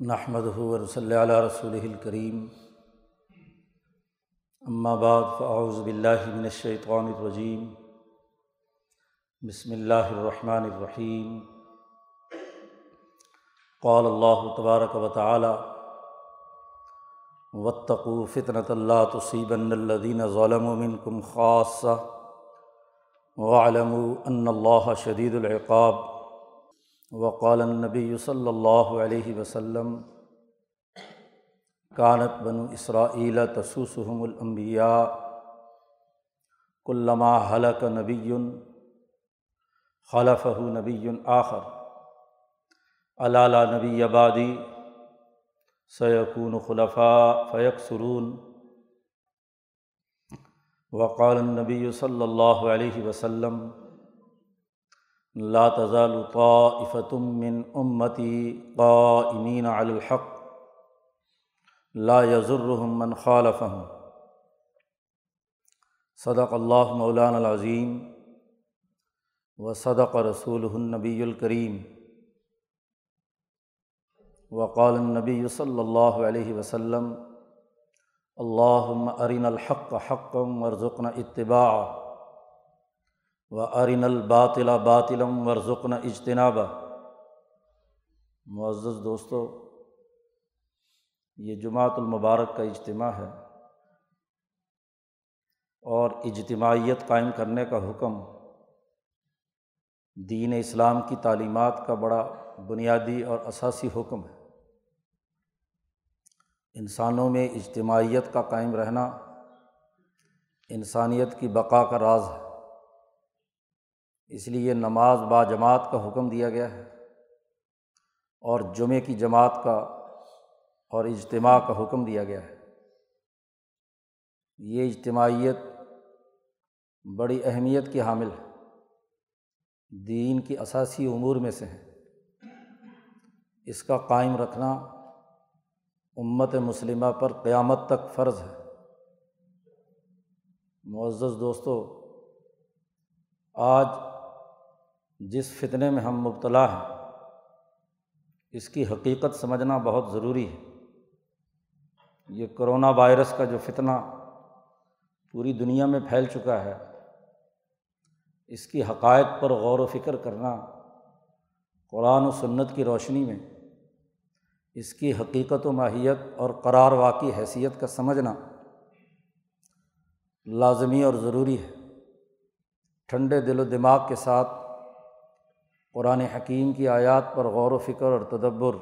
نحمد صلی علیہ رسول الکریم بعد فاعوذ باللہ من الشیطان الرجیم بسم اللہ الرحمن الرحیم قال اللہ تبارک و تعالی واتقوا فتنة اللہ تصیبن الذین ظلموا منکم خاصہ واعلموا ان اللہ شدید العقاب. وقال النبی صلی اللہ علیہ وسلم، کانت بنو اسرائیل تسوسحم الانبیاء، کلما حلق نبی خلف نبی آخر علالہ نبی آبادی سیقون خلفاء فیق سرون وقال النبی صلی اللہ علیہ وسلم لا تزال طائفة من امتی قائمین علی الحق. لا يضرهم من خالفهم. صدق اللہ مولان العظیم و صدق رسول النبی الکریم وقال النبی صلی اللہ علیہ وسلم اللہ ارین الحق حقم ورژن اتباع و ارن الباطل باطلم ورژن اجتنابہ معزز دوستوں یہ جماعت المبارک کا اجتماع ہے اور اجتماعیت قائم کرنے کا حکم دین اسلام کی تعلیمات کا بڑا بنیادی اور اساسی حکم ہے۔ انسانوں میں اجتماعیت کا قائم رہنا انسانیت کی بقا کا راز ہے۔ اس لیے نماز با جماعت کا حکم دیا گیا ہے اور جمعے کی جماعت کا اور اجتماع کا حکم دیا گیا ہے۔ یہ اجتماعیت بڑی اہمیت کی حامل ہے۔ دین کی اثاثی امور میں سے ہے۔ اس کا قائم رکھنا امت مسلمہ پر قیامت تک فرض ہے۔ معزز دوستوں آج جس فتنے میں ہم مبتلا ہیں، اس کی حقیقت سمجھنا بہت ضروری ہے۔ یہ کرونا وائرس کا جو فتنہ پوری دنیا میں پھیل چکا ہے، اس کی حقائق پر غور و فکر کرنا قرآن و سنت کی روشنی میں، اس کی حقیقت و ماہیت اور قرار واقعی حیثیت کا سمجھنا لازمی اور ضروری ہے۔ ٹھنڈے دل و دماغ کے ساتھ قرآن حکیم کی آیات پر غور و فکر اور تدبر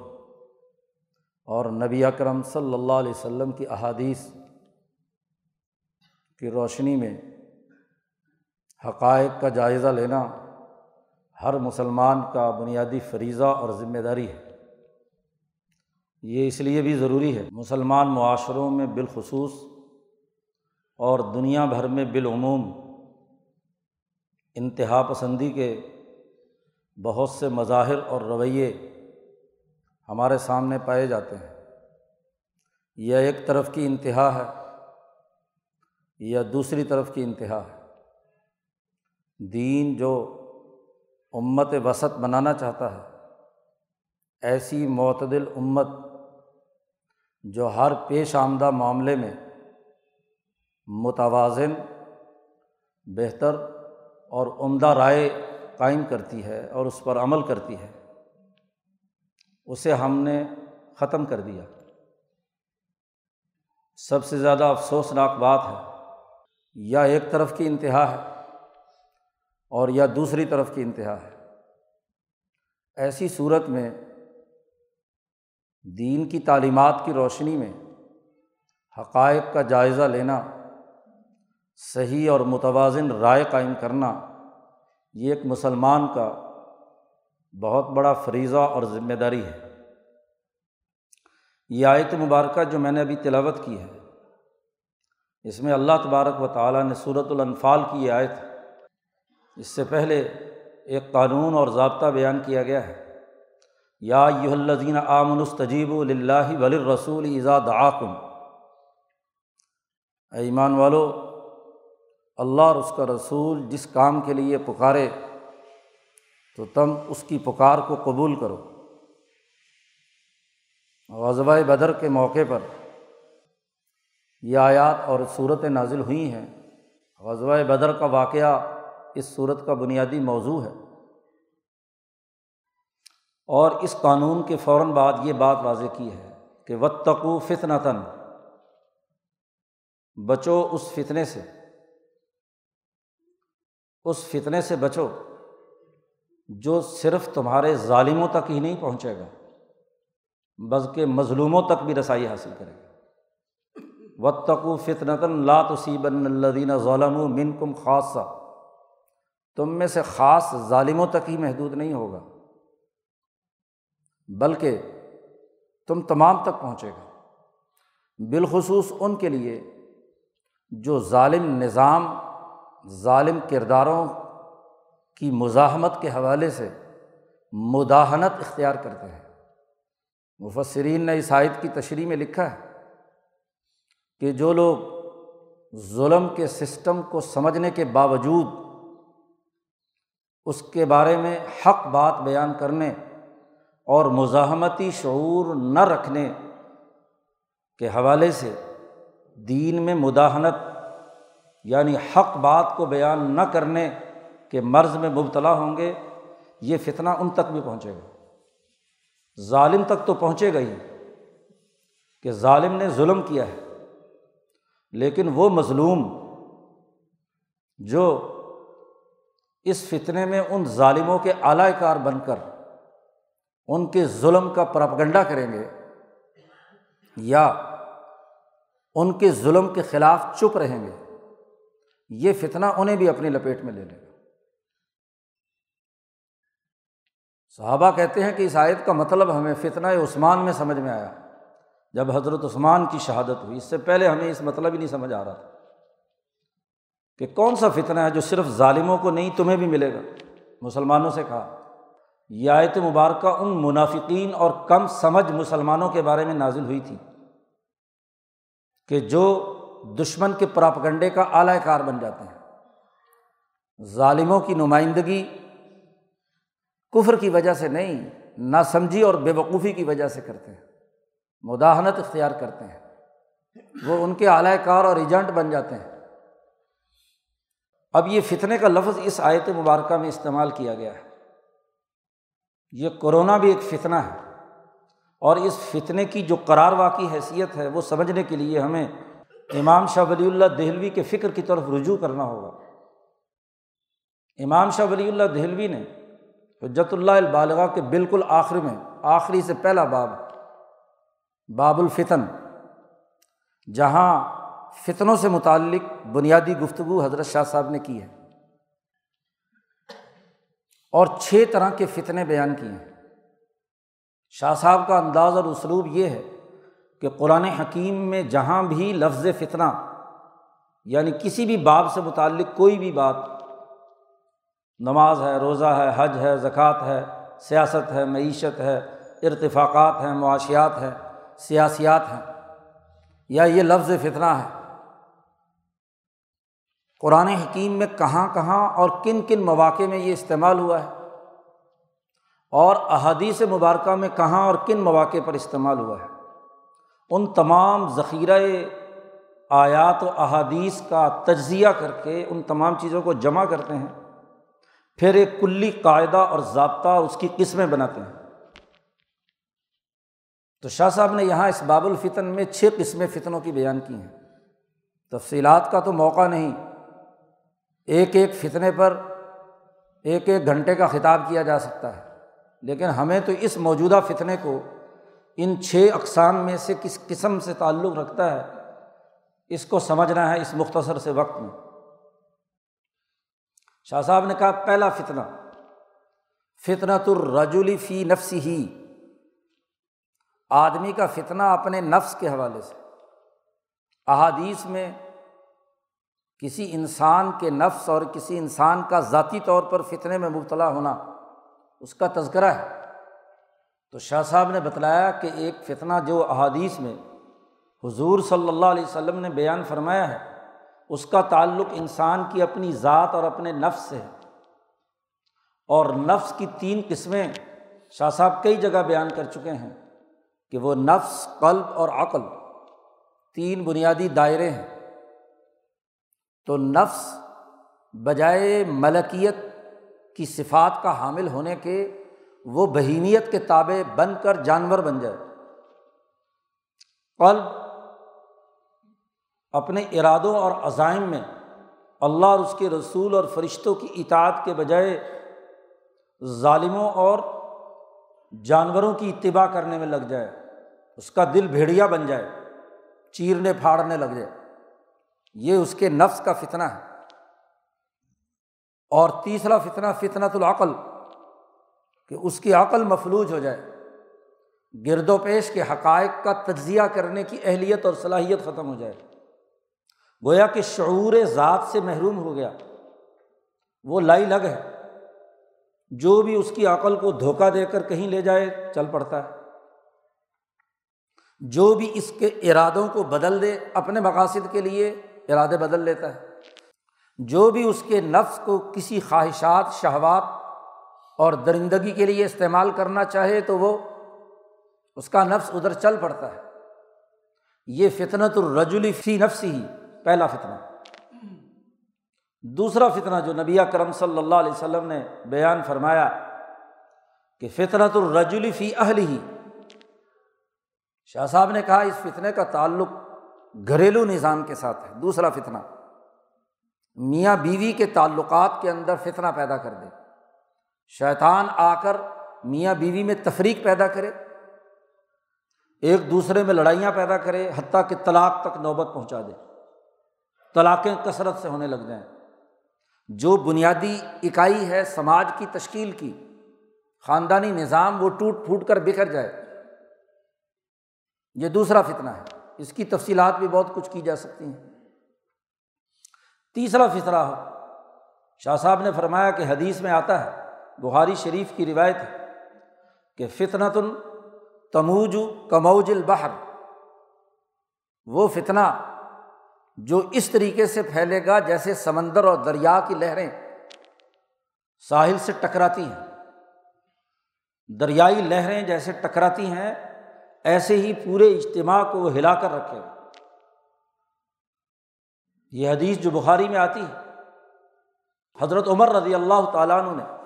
اور نبی اکرم صلی اللہ علیہ وسلم کی احادیث کی روشنی میں حقائق کا جائزہ لینا ہر مسلمان کا بنیادی فریضہ اور ذمہ داری ہے۔ یہ اس لیے بھی ضروری ہے۔ مسلمان معاشروں میں بالخصوص اور دنیا بھر میں بالعموم انتہا پسندی کے بہت سے مظاہر اور رویے ہمارے سامنے پائے جاتے ہیں۔ یہ ایک طرف کی انتہا ہے یا دوسری طرف کی انتہا ہے۔ دین جو امت وسط بنانا چاہتا ہے، ایسی معتدل امت جو ہر پیش آمدہ معاملے میں متوازن، بہتر اور عمدہ رائے قائم کرتی ہے اور اس پر عمل کرتی ہے، اسے ہم نے ختم کر دیا۔ سب سے زیادہ افسوسناک بات ہے، یا ایک طرف کی انتہا ہے اور یا دوسری طرف کی انتہا ہے۔ ایسی صورت میں دین کی تعلیمات کی روشنی میں حقائق کا جائزہ لینا، صحیح اور متوازن رائے قائم کرنا یہ ایک مسلمان کا بہت بڑا فریضہ اور ذمہ داری ہے۔ یہ آیت مبارکہ جو میں نے ابھی تلاوت کی ہے، اس میں اللہ تبارک و تعالیٰ نے صورت الانفال کی یہ آیت، اس سے پہلے ایک قانون اور ضابطہ بیان کیا گیا ہے۔ یا یہ الزین آمن استجیب اللہ ولی رسول ایزاد آکم ایمان والو اللہ اور اس کا رسول جس کام کے لیے پکارے، تو تم اس کی پکار کو قبول کرو۔ غزبۂ بدر کے موقع پر یہ آیات اور صورت نازل ہوئی ہیں۔ غزوہ بدر کا واقعہ اس صورت کا بنیادی موضوع ہے۔ اور اس قانون کے فوراً بعد یہ بات واضح کی ہے کہ وطقو فتنتاً بچو اس فتنے سے۔ اس فتنے سے بچو جو صرف تمہارے ظالموں تک ہی نہیں پہنچے گا، بلکہ مظلوموں تک بھی رسائی حاصل کرے گا۔ وطقو فتنتاً لاتوسیبن الدین ظالم من کم خاصہ تم میں سے خاص ظالموں تک ہی محدود نہیں ہوگا، بلکہ تم تمام تک پہنچے گا۔ بالخصوص ان کے لیے جو ظالم نظام ظالم کرداروں کی مزاحمت کے حوالے سے مداحنت اختیار کرتے ہیں۔ مفسرین نے عیسائیت کی تشریح میں لکھا ہے کہ جو لوگ ظلم کے سسٹم کو سمجھنے کے باوجود اس کے بارے میں حق بات بیان کرنے اور مزاحمتی شعور نہ رکھنے کے حوالے سے دین میں مداحنت یعنی حق بات کو بیان نہ کرنے کے مرض میں مبتلا ہوں گے، یہ فتنہ ان تک بھی پہنچے گا۔ ظالم تک تو پہنچے گا ہی کہ ظالم نے ظلم کیا ہے۔ لیکن وہ مظلوم جو اس فتنے میں ان ظالموں کے اعلی کار بن کر ان کے ظلم کا پرپگنڈا کریں گے یا ان کے ظلم کے خلاف چپ رہیں گے۔ یہ فتنہ انہیں بھی اپنی لپیٹ میں لے لے گا۔ صحابہ کہتے ہیں کہ اس آیت کا مطلب ہمیں فتنہ عثمان میں سمجھ میں آیا۔ جب حضرت عثمان کی شہادت ہوئی، اس سے پہلے ہمیں اس مطلب ہی نہیں سمجھ آ رہا تھا کہ کون سا فتنہ ہے جو صرف ظالموں کو نہیں، تمہیں بھی ملے گا۔ مسلمانوں سے کہا، یہ آیت مبارکہ ان منافقین اور کم سمجھ مسلمانوں کے بارے میں نازل ہوئی تھی کہ جو دشمن کے پراپگنڈے کا اعلی کار بن جاتے ہیں۔ ظالموں کی نمائندگی کفر کی وجہ سے نہیں نہ سمجھی اور بے وقوفی کی وجہ سے کرتے ہیں۔ مداحنت اختیار کرتے ہیں۔ وہ ان کے اعلی کار اور ایجنٹ بن جاتے ہیں۔ اب یہ فتنے کا لفظ اس آیت مبارکہ میں استعمال کیا گیا ہے۔ یہ کورونا بھی ایک فتنہ ہے اور اس فتنے کی جو قرار واقعی حیثیت ہے وہ سمجھنے کے لیے ہمیں امام شاہ ولی اللہ دہلوی کے فکر کی طرف رجوع کرنا ہوگا۔ امام شاہ ولی اللہ دہلوی نے حجت اللہ البالغ کے بالکل آخر میں، آخری سے پہلا باب باب الفتن جہاں فتنوں سے متعلق بنیادی گفتگو حضرت شاہ صاحب نے کی ہے۔ اور چھ طرح کے فتنے بیان کیے ہیں۔ شاہ صاحب کا انداز اور اسلوب یہ ہے کہ قرآن حکیم میں جہاں بھی لفظ فتنہ یعنی کسی بھی باب سے متعلق کوئی بھی بات، نماز ہے، روزہ ہے، حج ہے، زکوٰۃ ہے، سیاست ہے، معیشت ہے، ارتفاقات ہیں، معاشیات ہیں، سیاسیات ہیں، یا یہ لفظ فتنہ ہے۔ قرآن حکیم میں کہاں کہاں اور کن کن مواقع میں یہ استعمال ہوا ہے، اور احادیث مبارکہ میں کہاں اور کن مواقع پر استعمال ہوا ہے۔ ان تمام ذخیرہ آیات و احادیث کا تجزیہ کر کے ان تمام چیزوں کو جمع کرتے ہیں، پھر ایک کلی قاعدہ اور ضابطہ اس کی قسمیں بناتے ہیں۔ تو شاہ صاحب نے یہاں اس باب الفتن میں چھ قسمیں فتنوں کی بیان کی ہیں۔ تفصیلات کا تو موقع نہیں۔ ایک ایک فتنے پر ایک ایک گھنٹے کا خطاب کیا جا سکتا ہے، لیکن ہمیں تو اس موجودہ فتنے کو ان چھ اقسام میں سے کس قسم سے تعلق رکھتا ہے، اس کو سمجھنا ہے اس مختصر سے وقت میں۔ شاہ صاحب نے کہا، پہلا فتنہ۔ فتنۃ الرجولی فی نفسی ہی آدمی کا فتنہ اپنے نفس کے حوالے سے۔ احادیث میں کسی انسان کے نفس اور کسی انسان کا ذاتی طور پر فتنے میں مبتلا ہونا اس کا تذکرہ ہے۔ تو شاہ صاحب نے بتلایا کہ ایک فتنہ جو احادیث میں حضور صلی اللہ علیہ وسلم نے بیان فرمایا ہے، اس کا تعلق انسان کی اپنی ذات اور اپنے نفس سے ہے۔ اور نفس کی تین قسمیں شاہ صاحب کئی جگہ بیان کر چکے ہیں کہ وہ نفس، قلب اور عقل، تین بنیادی دائرے ہیں۔ تو نفس بجائے ملکیت کی صفات کا حامل ہونے کے وہ بہیمیت کے تابع بن کر جانور بن جائے۔ قلب اپنے ارادوں اور عزائم میں اللہ اور اس کے رسول اور فرشتوں کی اطاعت کے بجائے ظالموں اور جانوروں کی اتباع کرنے میں لگ جائے۔ اس کا دل بھیڑیا بن جائے، چیرنے پھاڑنے لگ جائے۔ یہ اس کے نفس کا فتنہ ہے۔ اور تیسرا فتنہ، فتنۃ العقل۔ کہ اس کی عقل مفلوج ہو جائے۔ گرد و پیش کے حقائق کا تجزیہ کرنے کی اہلیت اور صلاحیت ختم ہو جائے۔ گویا کہ شعور ذات سے محروم ہو گیا۔ وہ لائی لگ ہے۔ جو بھی اس کی عقل کو دھوکہ دے کر کہیں لے جائے، چل پڑتا ہے۔ جو بھی اس کے ارادوں کو بدل دے، اپنے مقاصد کے لیے ارادے بدل لیتا ہے۔ جو بھی اس کے نفس کو کسی خواہشات، شہوات اور درندگی کے لیے استعمال کرنا چاہے تو وہ اس کا نفس ادھر چل پڑتا ہے۔ یہ فطنت الرجلی فی نفس ہی پہلا فتنہ۔ دوسرا فتنہ جو نبی کرم صلی اللہ علیہ وسلم نے بیان فرمایا کہ فطرت الرجلی فی اہل ہی شاہ صاحب نے کہا اس فتنے کا تعلق گھریلو نظام کے ساتھ ہے۔ دوسرا فتنہ، میاں بیوی کے تعلقات کے اندر فتنہ پیدا کر دے۔ شیطان آ کر میاں بیوی میں تفریق پیدا کرے، ایک دوسرے میں لڑائیاں پیدا کرے، حتیٰ کہ طلاق تک نوبت پہنچا دے۔ طلاقیں کثرت سے ہونے لگ جائیں۔ جو بنیادی اکائی ہے سماج کی تشکیل کی، خاندانی نظام وہ ٹوٹ پھوٹ کر بکھر جائے۔ یہ دوسرا فتنہ ہے۔ اس کی تفصیلات بھی بہت کچھ کی جا سکتی ہیں۔ تیسرا فطرہ ہو شاہ صاحب نے فرمایا کہ حدیث میں آتا ہے بخاری شریف کی روایت ہے کہ فطنت تموج کموج البحر، وہ فتنہ جو اس طریقے سے پھیلے گا جیسے سمندر اور دریا کی لہریں ساحل سے ٹکراتی ہیں۔ دریائی لہریں جیسے ٹکراتی ہیں، ایسے ہی پورے اجتماع کو وہ ہلا کر رکھے گا۔ یہ حدیث جو بخاری میں آتی ہے، حضرت عمر رضی اللہ تعالیٰ عنہ نے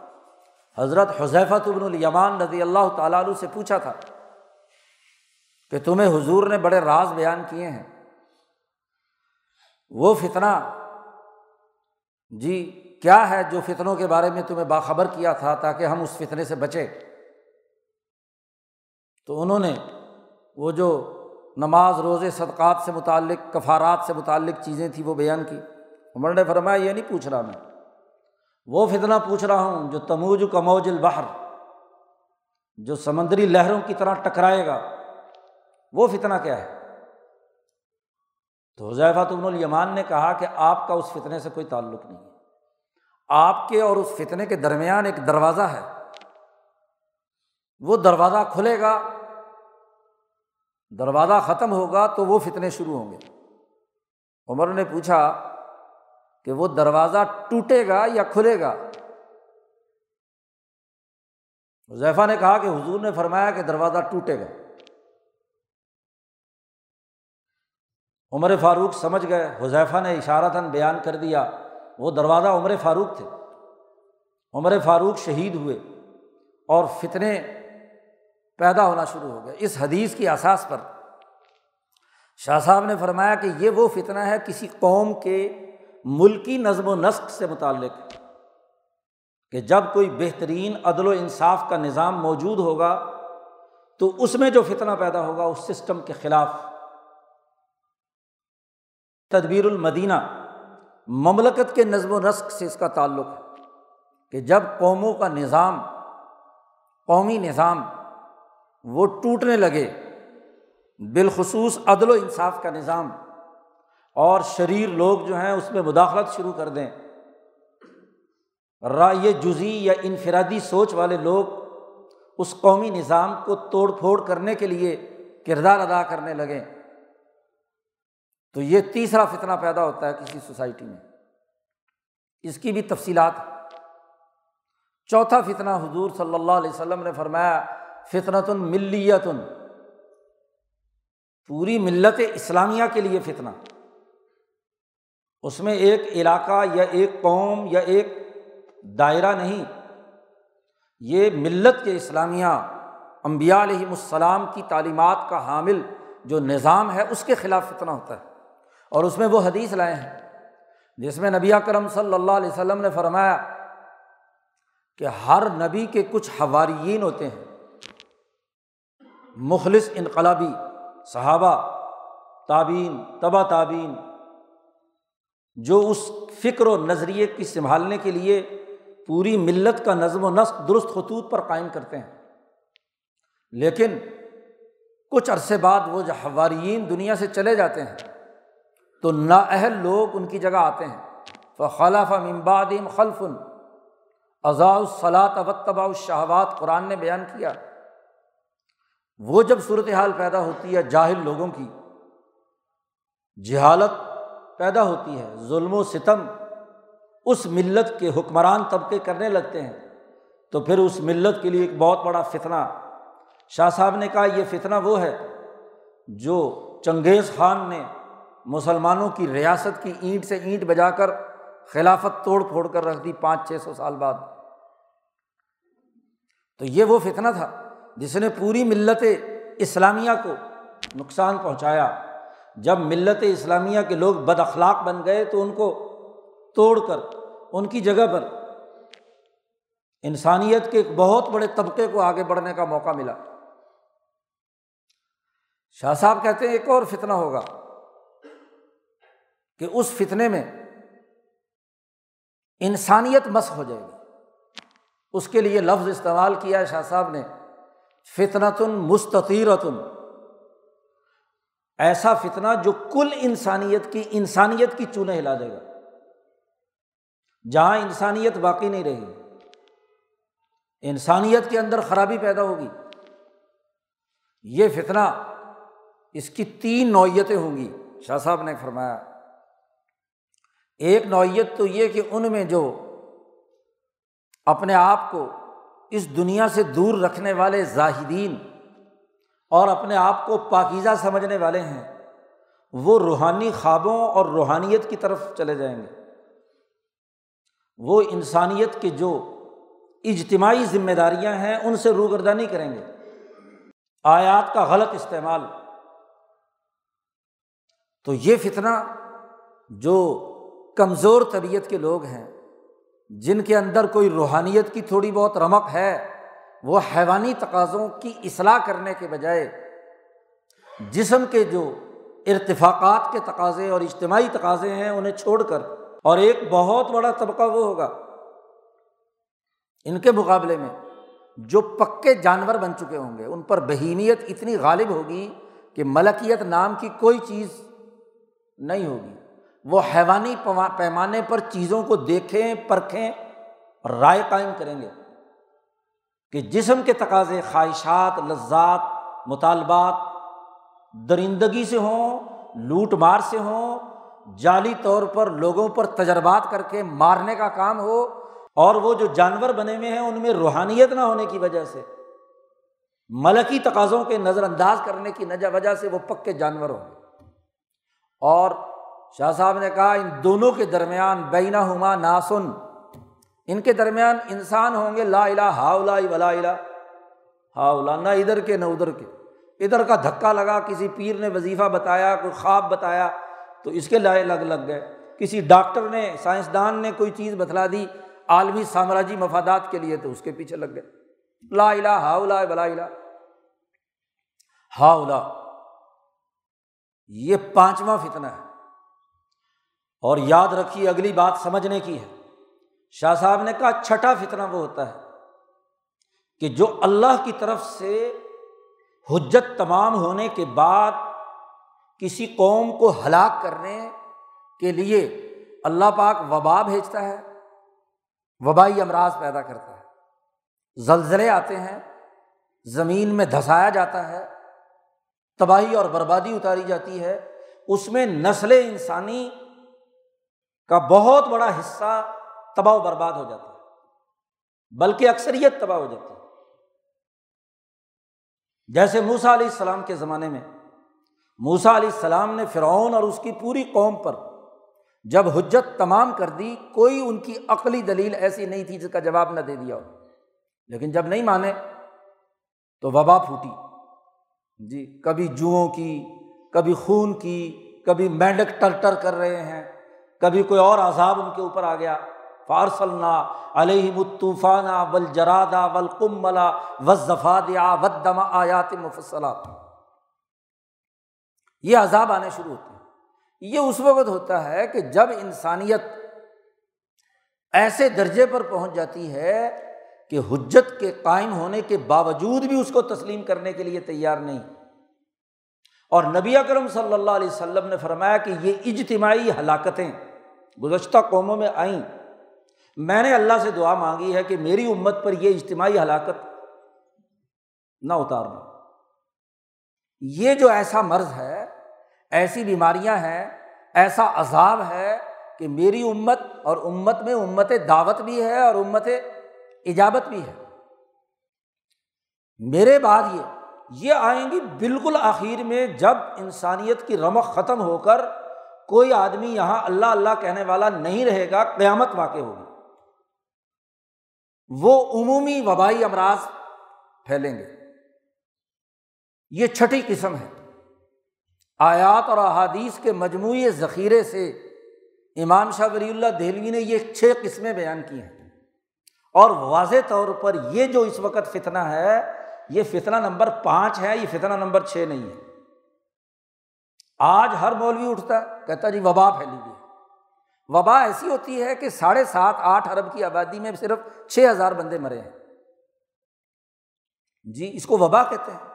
حضرت حضیفہ ابن الیمان رضی اللہ تعالیٰ عنہ سے پوچھا تھا کہ تمہیں حضور نے بڑے راز بیان کیے ہیں۔ وہ فتنہ جی کیا ہے جو فتنوں کے بارے میں تمہیں باخبر کیا تھا تاکہ ہم اس فتنے سے بچیں؟ تو انہوں نے وہ جو نماز، روزے، صدقات سے متعلق، کفارات سے متعلق چیزیں تھیں وہ بیان کی۔ عمر نے فرمایا، یہ نہیں پوچھ رہا میں۔ وہ فتنہ پوچھ رہا ہوں جو تموج کموج البحر، جو سمندری لہروں کی طرح ٹکرائے گا، وہ فتنہ کیا ہے؟ تو حضیفہ تم الیمان نے کہا کہ آپ کا اس فتنے سے کوئی تعلق نہیں ہے۔ آپ کے اور اس فتنے کے درمیان ایک دروازہ ہے۔ وہ دروازہ کھلے گا، دروازہ ختم ہوگا تو وہ فتنے شروع ہوں گے۔ عمر نے پوچھا کہ وہ دروازہ ٹوٹے گا یا کھلے گا۔ حذیفہ نے کہا کہ حضور نے فرمایا کہ دروازہ ٹوٹے گا۔ عمر فاروق سمجھ گئے۔ حذیفہ نے اشارتاً بیان کر دیا، وہ دروازہ عمر فاروق تھے۔ عمر فاروق شہید ہوئے اور فتنے پیدا ہونا شروع ہو گیا اس حدیث کی احساس پر شاہ صاحب نے فرمایا کہ یہ وہ فتنہ ہے کسی قوم کے ملکی نظم و نسق سے متعلق کہ جب کوئی بہترین عدل و انصاف کا نظام موجود ہوگا تو اس میں جو فتنہ پیدا ہوگا اس سسٹم کے خلاف تدبیر المدینہ مملکت کے نظم و نسق سے اس کا تعلق ہے کہ جب قوموں کا نظام، قومی نظام وہ ٹوٹنے لگے، بالخصوص عدل و انصاف کا نظام اور شریر لوگ جو ہیں اس میں مداخلت شروع کر دیں۔ رائے جزی یا انفرادی سوچ والے لوگ اس قومی نظام کو توڑ پھوڑ کرنے کے لیے کردار ادا کرنے لگیں۔ تو یہ تیسرا فتنہ پیدا ہوتا ہے کسی سوسائٹی میں۔ اس کی بھی تفصیلات۔ چوتھا فتنہ حضور صلی اللہ علیہ وسلم نے فرمایا فطرت ملیتن۔ پوری ملت اسلامیہ کے لیے فتنہ۔ اس میں ایک علاقہ یا ایک قوم یا ایک دائرہ نہیں، یہ ملت کے اسلامیہ امبیا علیہم السلام کی تعلیمات کا حامل جو نظام ہے، اس کے خلاف فتنہ ہوتا ہے۔ اور اس میں وہ حدیث لائے ہیں، جس میں نبی کرم صلی اللہ علیہ وسلم نے فرمایا کہ ہر نبی کے کچھ حواریین ہوتے ہیں۔ مخلص انقلابی صحابہ تعبین تبا تعبین جو اس فکر و نظریے کی سنبھالنے کے لیے پوری ملت کا نظم و نسق درست خطوط پر قائم کرتے ہیں۔ لیکن کچھ عرصے بعد وہ جو حواریین دنیا سے چلے جاتے ہیں تو نااہل لوگ ان کی جگہ آتے ہیں۔ خلف امبادم خلف۔ ازاء الصلاۃ و طباء الشہبات قرآن نے بیان کیا۔ وہ جب صورت حال پیدا ہوتی ہے جاہل لوگوں کی، جہالت پیدا ہوتی ہے، ظلم و ستم اس ملت کے حکمران طبقے کرنے لگتے ہیں۔ تو پھر اس ملت کے لیے ایک بہت بڑا فتنہ۔ شاہ صاحب نے کہا، یہ فتنہ وہ ہے جو چنگیز خان نے مسلمانوں کی ریاست کی اینٹ سے اینٹ بجا کر خلافت توڑ پھوڑ کر رکھ دی پانچ چھ سو سال بعد۔ تو یہ وہ فتنہ تھا جس نے پوری ملت اسلامیہ کو نقصان پہنچایا۔ جب ملت اسلامیہ کے لوگ بد اخلاق بن گئے تو ان کو توڑ کر، ان کی جگہ پر انسانیت کے ایک بہت بڑے طبقے کو آگے بڑھنے کا موقع ملا۔ شاہ صاحب کہتے ہیں ایک اور فتنہ ہوگا کہ اس فتنے میں انسانیت مس ہو جائے گی۔ اس کے لیے لفظ استعمال کیا شاہ صاحب نے، فتنتن مستطیرتن۔ ایسا فتنہ جو کل انسانیت کی انسانیت کی چونے ہلا دے گا۔ جہاں انسانیت باقی نہیں رہی انسانیت کے اندر خرابی پیدا ہوگی۔ یہ فتنہ اس کی تین نوعیتیں ہوں گی۔ شاہ صاحب نے فرمایا، ایک نوعیت تو یہ کہ ان میں جو اپنے آپ کو اس دنیا سے دور رکھنے والے زاہدین اور اپنے آپ کو پاکیزہ سمجھنے والے ہیں، وہ روحانی خوابوں اور روحانیت کی طرف چلے جائیں گے۔ وہ انسانیت کے جو اجتماعی ذمہ داریاں ہیں، ان سے روگردانی کریں گے۔ آیات کا غلط استعمال۔ تو یہ فتنہ جو کمزور طبیعت کے لوگ ہیں، جن کے اندر کوئی روحانیت کی تھوڑی بہت رمق ہے وہ حیوانی تقاضوں کی اصلاح کرنے کے بجائے جسم کے جو ارتفاقات کے تقاضے اور اجتماعی تقاضے ہیں انہیں چھوڑ کر، اور ایک بہت بڑا طبقہ وہ ہوگا ان کے مقابلے میں، جو پکے جانور بن چکے ہوں گے۔ ان پر بہیمیت اتنی غالب ہوگی کہ ملکیت نام کی کوئی چیز نہیں ہوگی۔ وہ حیوانی پیمانے پر چیزوں کو دیکھیں، پرکھیں، اور رائے قائم کریں گے۔ کہ جسم کے تقاضے خواہشات، لذات، مطالبات درندگی سے ہوں، لوٹ مار سے ہوں، جعلی طور پر لوگوں پر تجربات کر کے مارنے کا کام ہو اور وہ جو جانور بنے ہوئے ہیں ان میں روحانیت نہ ہونے کی وجہ سے، ملکی تقاضوں کے نظر انداز کرنے کی وجہ سے وہ پکے جانور ہوں گے۔ اور شاہ صاحب نے کہا، ان دونوں کے درمیان بینا ہما ناسن ان کے درمیان انسان ہوں گے، لا الا ہا ولا الا ہا الا نہ ادھر کے نہ ادھر کے۔ ادھر کا دھکا لگا، کسی پیر نے وظیفہ بتایا، کوئی خواب بتایا، تو اس کے لائے لگ لگ گئے۔ کسی ڈاکٹر نے، سائنسدان نے کوئی چیز بتلا دی عالمی سامراجی مفادات کے لیے، تو اس کے پیچھے لگ گئے۔ لا الا ہا الا ولا الا ہا الا یہ پانچواں فتنہ ہے۔ اور یاد رکھیے، اگلی بات سمجھنے کی ہے۔ شاہ صاحب نے کہا چھٹا فتنہ وہ ہوتا ہے کہ جو اللہ کی طرف سے حجت تمام ہونے کے بعد کسی قوم کو ہلاک کرنے کے لیے اللہ پاک وبا بھیجتا ہے، وبائی امراض پیدا کرتا ہے۔ زلزلے آتے ہیں، زمین میں دھسایا جاتا ہے، تباہی اور بربادی اتاری جاتی ہے۔ اس میں نسل انسانی کا بہت بڑا حصہ تباہ و برباد ہو جاتا ہے۔ بلکہ اکثریت تباہ ہو جاتی ہے۔ جیسے موسا علیہ السلام کے زمانے میں موسا علیہ السلام نے فرعون اور اس کی پوری قوم پر جب حجت تمام کر دی، کوئی ان کی عقلی دلیل ایسی نہیں تھی جس کا جواب نہ دے دیا ہو۔ لیکن جب نہیں مانے تو وبا پھوٹی۔ جی کبھی جوؤں کی، کبھی خون کی، کبھی مینڈک ٹر ٹر کر رہے ہیں، کبھی کوئی اور عذاب ان کے اوپر آ گیا۔ فارسلنا علیہ مطوفانہ ول جرادا ول کملا و ودما آیات مفصلات۔ یہ عذاب آنے شروع ہوتے ہیں۔ یہ اس وقت ہوتا ہے کہ جب انسانیت ایسے درجے پر پہنچ جاتی ہے کہ حجت کے قائم ہونے کے باوجود بھی اس کو تسلیم کرنے کے لیے تیار نہیں۔ اور نبی اکرم صلی اللہ علیہ وسلم نے فرمایا کہ یہ اجتماعی ہلاکتیں گزشتہ قوموں میں آئیں۔ میں نے اللہ سے دعا مانگی ہے کہ میری امت پر یہ اجتماعی ہلاکت نہ اتار دوں یہ جو ایسا مرض ہے، ایسی بیماریاں ہیں، ایسا عذاب ہے کہ میری امت اور امت میں امت دعوت بھی ہے اور امت ایجابت بھی ہے۔ میرے بعد یہ یہ آئیں گی بالکل آخر میں جب انسانیت کی رمق ختم ہو کر کوئی آدمی یہاں اللہ اللہ کہنے والا نہیں رہے گا، قیامت واقع ہوگی۔ وہ عمومی وبائی امراض پھیلیں گے۔ یہ چھٹی قسم ہے۔ آیات اور احادیث کے مجموعی ذخیرے سے امام شاہ ولی اللہ دہلوی نے یہ چھ قسمیں بیان کی ہیں۔ اور واضح طور پر یہ جو اس وقت فتنہ ہے، یہ فتنہ نمبر پانچ ہے، یہ فتنہ نمبر چھ نہیں ہے۔ آج ہر مولوی اٹھتا ہے، کہتا جی وبا پھیلی ہوئی وبا ایسی ہوتی ہے کہ ساڑھے سات، آٹھ ارب کی آبادی میں صرف چھ ہزار بندے مرے ہیں۔ جی اس کو وبا کہتے ہیں۔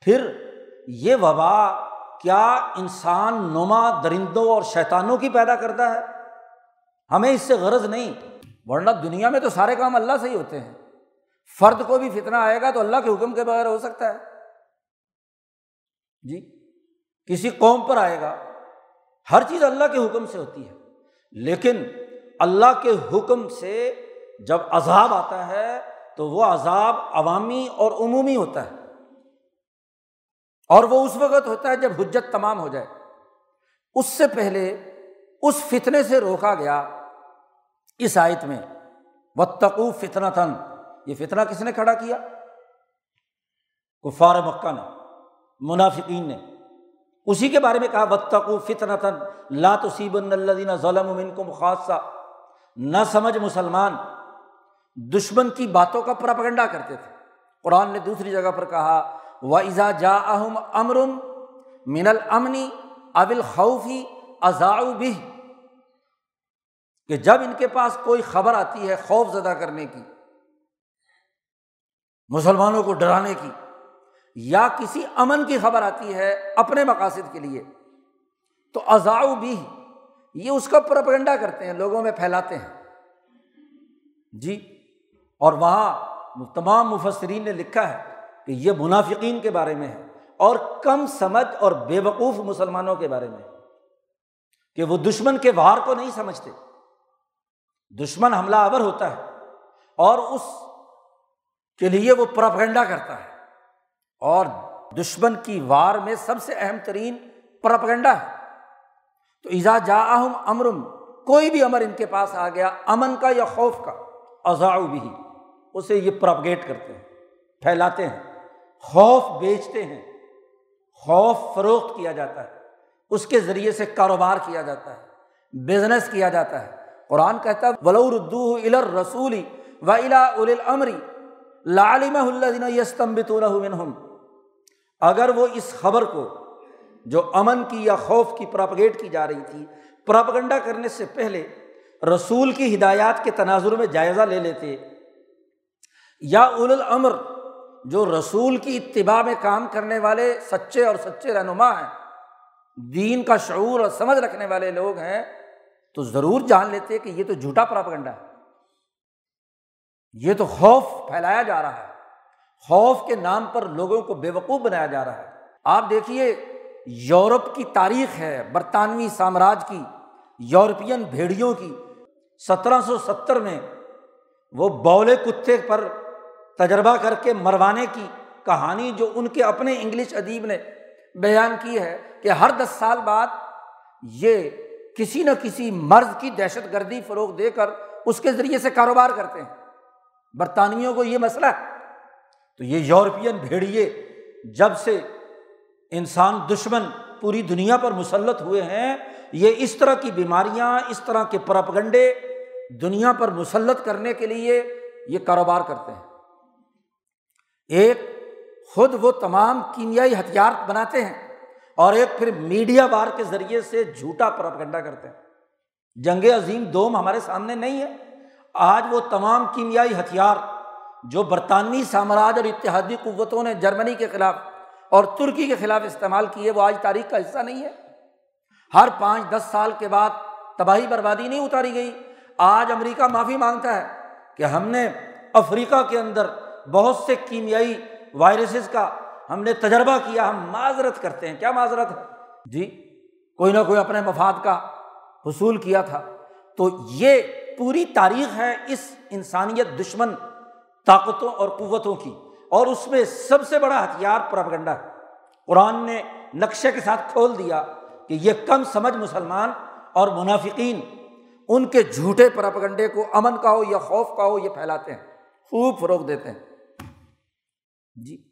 پھر یہ وبا کیا انسان نما درندوں اور شیطانوں کی پیدا کرتا ہے؟ ہمیں اس سے غرض نہیں، ورنہ دنیا میں تو سارے کام اللہ سے ہی ہوتے ہیں۔ فرد کو بھی فتنا آئے گا تو اللہ کے حکم کے بغیر ہو سکتا ہے۔ جی کسی قوم پر آئے گا، ہر چیز اللہ کے حکم سے ہوتی ہے۔ لیکن اللہ کے حکم سے جب عذاب آتا ہے تو وہ عذاب عوامی اور عمومی ہوتا ہے۔ اور وہ اس وقت ہوتا ہے جب حجت تمام ہو جائے۔ اس سے پہلے اس فتنے سے روکا گیا اس آیت میں۔ و فتنا تھن یہ فتنا کس نے کھڑا کیا؟ کفار مکہ نے، منافقین نے۔ اسی کے بارے میں کہا بتقو فتنا تن لاتوسیب ظلم امن کو نہ سمجھ مسلمان، دشمن کی باتوں کا پراپگنڈا کرتے تھے۔ قرآن نے دوسری جگہ پر کہا و ایزا جا اہم امرم من المنی ابل خوفی ازاؤ بھی کہ جب ان کے پاس کوئی خبر آتی ہے خوف زدہ کرنے کی، مسلمانوں کو ڈرانے کی یا کسی امن کی خبر آتی ہے اپنے مقاصد کے لیے، تو ازاؤ بھی یہ اس کا پرپگنڈا کرتے ہیں، لوگوں میں پھیلاتے ہیں۔ جی اور وہاں تمام مفسرین نے لکھا ہے کہ یہ منافقین کے بارے میں ہے، اور کم سمجھ اور بے وقوف مسلمانوں کے بارے میں کہ وہ دشمن کے وار کو نہیں سمجھتے۔ دشمن حملہ آور ہوتا ہے اور اس کے لیے وہ پراپگنڈا کرتا ہے۔ اور دشمن کی وار میں سب سے اہم ترین پراپگنڈا ہے۔ تو ایزا جا امرم کوئی بھی امر ان کے پاس آ گیا، امن کا یا خوف کا ازاؤ بھی اسے یہ پراپگیٹ کرتے ہیں، پھیلاتے ہیں، خوف بیچتے ہیں، خوف فروخت کیا جاتا ہے، اس کے ذریعے سے کاروبار کیا جاتا ہے بزنس کیا جاتا ہے۔ قرآن کہتا ہے ولادو الر رسولی و الا العمری لالم اللہ یستمبت منہم اگر وہ اس خبر کو جو امن کی یا خوف کی پراپگیٹ کی جا رہی تھی، پراپگنڈا کرنے سے پہلے رسول کی ہدایات کے تناظر میں جائزہ لے لیتے، یا اول الامر جو رسول کی اتباع میں کام کرنے والے سچے اور سچے رہنما ہیں، دین کا شعور اور سمجھ رکھنے والے لوگ ہیں، تو ضرور جان لیتے کہ یہ تو جھوٹا پراپگنڈا ہے۔ یہ تو خوف پھیلایا جا رہا ہے۔ خوف کے نام پر لوگوں کو بے وقوف بنایا جا رہا ہے۔ آپ دیکھیے، یورپ کی تاریخ ہے، برطانوی سامراج کی، یورپین بھیڑیوں کی۔ سترہ سو ستر میں وہ بولے کتے پر تجربہ کر کے مروانے کی کہانی جو ان کے اپنے انگلش ادیب نے بیان کی ہے کہ ہر دس سال بعد یہ کسی نہ کسی مرض کی دہشت گردی فروغ دے کر اس کے ذریعے سے کاروبار کرتے ہیں۔ برطانویوں کو یہ مسئلہ ہے تو یہ یورپین بھیڑیے جب سے انسان دشمن پوری دنیا پر مسلط ہوئے ہیں، یہ اس طرح کی بیماریاں، اس طرح کے پرپگنڈے دنیا پر مسلط کرنے کے لیے یہ کاروبار کرتے ہیں۔ ایک خود وہ تمام کیمیائی ہتھیار بناتے ہیں اور ایک پھر میڈیا بار کے ذریعے سے جھوٹا پرپگنڈا کرتے ہیں۔ جنگ عظیم دوم ہمارے سامنے نہیں ہے۔ آج وہ تمام کیمیائی ہتھیار جو برطانوی سامراج اور اتحادی قوتوں نے جرمنی کے خلاف اور ترکی کے خلاف استعمال کیے وہ آج تاریخ کا حصہ نہیں ہے۔ ہر پانچ، دس سال کے بعد تباہی بربادی نہیں اتاری گئی۔ آج امریکہ معافی مانگتا ہے کہ ہم نے افریقہ کے اندر بہت سے کیمیائی وائرسز کا ہم نے تجربہ کیا، ہم معذرت کرتے ہیں۔ کیا معذرت؟ ہے جی کوئی نہ کوئی اپنے مفاد کا حصول کیا تھا۔ تو یہ پوری تاریخ ہے اس انسانیت دشمن طاقتوں اور قوتوں کی۔ اور اس میں سب سے بڑا ہتھیار پراپگنڈا ہے۔ قرآن نے نقشے کے ساتھ کھول دیا کہ یہ کم سمجھ مسلمان اور منافقین ان کے جھوٹے پراپگنڈے کو امن کا ہو یا خوف کا ہو یہ پھیلاتے ہیں، خوب فروغ دیتے ہیں۔ جی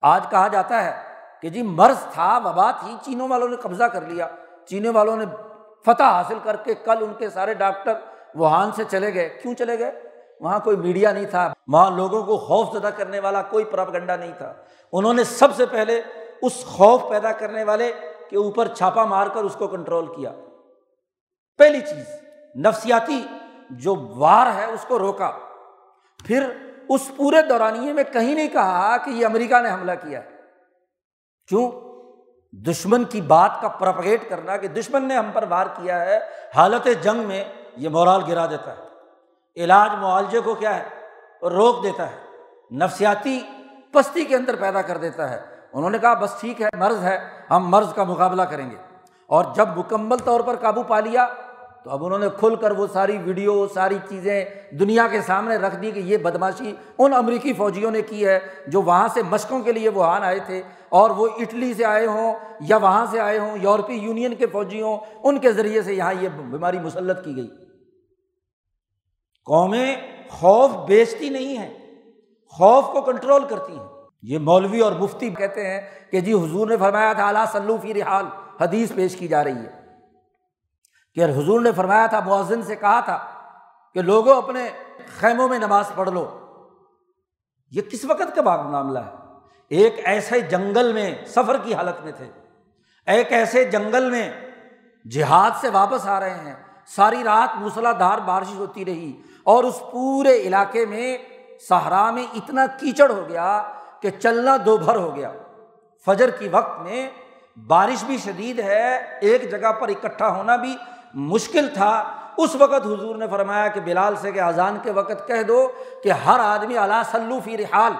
آج کہا جاتا ہے کہ جی مرض تھا، وبا تھی، چینوں والوں نے قبضہ کر لیا۔ چینوں والوں نے فتح حاصل کر کے کل ان کے سارے ڈاکٹر وہان سے چلے گئے۔ کیوں چلے گئے؟ وہاں کوئی میڈیا نہیں تھا، وہاں لوگوں کو خوف زدہ کرنے والا کوئی پراپگنڈا نہیں تھا۔ انہوں نے سب سے پہلے اس خوف پیدا کرنے والے کے اوپر چھاپا مار کر اس کو کنٹرول کیا۔ پہلی چیز، نفسیاتی جو وار ہے اس کو روکا۔ پھر اس پورے دورانیے میں کہیں نہیں کہا کہ یہ امریکہ نے حملہ کیا کیوں؟ دشمن کی بات کا پرپگیٹ کرنا کہ دشمن نے ہم پر وار کیا ہے، حالت جنگ میں یہ مورال گرا دیتا ہے۔ علاج معالجے کو کیا ہے؟ روک دیتا ہے، نفسیاتی پستی کے اندر پیدا کر دیتا ہے۔ انہوں نے کہا، بس ٹھیک ہے، مرض ہے، ہم مرض کا مقابلہ کریں گے۔ اور جب مکمل طور پر قابو پا لیا، تو اب انہوں نے کھل کر وہ ساری ویڈیو، ساری چیزیں دنیا کے سامنے رکھ دی کہ یہ بدماشی ان امریکی فوجیوں نے کی ہے جو وہاں سے مشقوں کے لیے وہاں آئے تھے۔ اور وہ اٹلی سے آئے ہوں یا وہاں سے آئے ہوں، یورپی یونین کے فوجی ہوں ان کے ذریعے سے یہاں یہ بیماری مسلط کی گئی۔ قومیں خوف بیچتی نہیں ہیں، خوف کو کنٹرول کرتی ہیں۔ یہ مولوی اور مفتی کہتے ہیں کہ جی حضور نے فرمایا تھا اعلیٰ سلوفی رحال حدیث پیش کی جا رہی ہے۔ کہ حضور نے فرمایا تھا، مؤذن سے کہا تھا کہ لوگوں اپنے خیموں میں نماز پڑھ لو۔ یہ کس وقت کا معاملہ ہے؟ ایک ایسے جنگل میں سفر کی حالت میں تھے۔ ایک ایسے جنگل میں جہاد سے واپس آ رہے ہیں۔ ساری رات موسلا دھار بارش ہوتی رہی۔ اور اس پورے علاقے میں صحرا میں اتنا کیچڑ ہو گیا کہ چلنا دو بھر ہو گیا۔ فجر کی وقت میں بارش بھی شدید ہے، ایک جگہ پر اکٹھا ہونا بھی مشکل تھا۔ اس وقت حضور نے فرمایا کہ بلال سے کہ اذان کے وقت کہہ دو کہ ہر آدمی اللہ سلو فی رحال،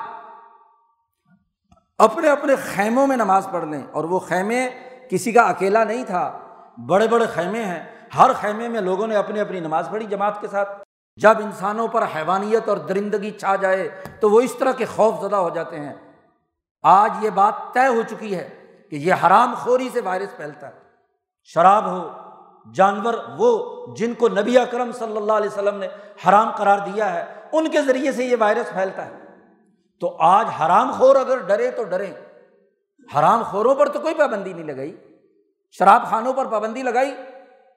اپنے اپنے خیموں میں نماز پڑھ لیں۔ اور وہ خیمے کسی کا اکیلا نہیں تھا، بڑے بڑے خیمے ہیں۔ ہر خیمے میں لوگوں نے اپنی اپنی نماز پڑھی جماعت کے ساتھ۔ جب انسانوں پر حیوانیت اور درندگی چھا جائے تو وہ اس طرح کے خوف زدہ ہو جاتے ہیں۔ آج یہ بات طے ہو چکی ہے کہ یہ حرام خوری سے وائرس پھیلتا ہے۔ شراب ہو، جانور، وہ جن کو نبی اکرم صلی اللہ علیہ وسلم نے حرام قرار دیا ہے، ان کے ذریعے سے یہ وائرس پھیلتا ہے۔ تو آج حرام خور اگر ڈرے تو ڈرے حرام خوروں پر تو کوئی پابندی نہیں لگائی۔ شراب خانوں پر پابندی لگائی۔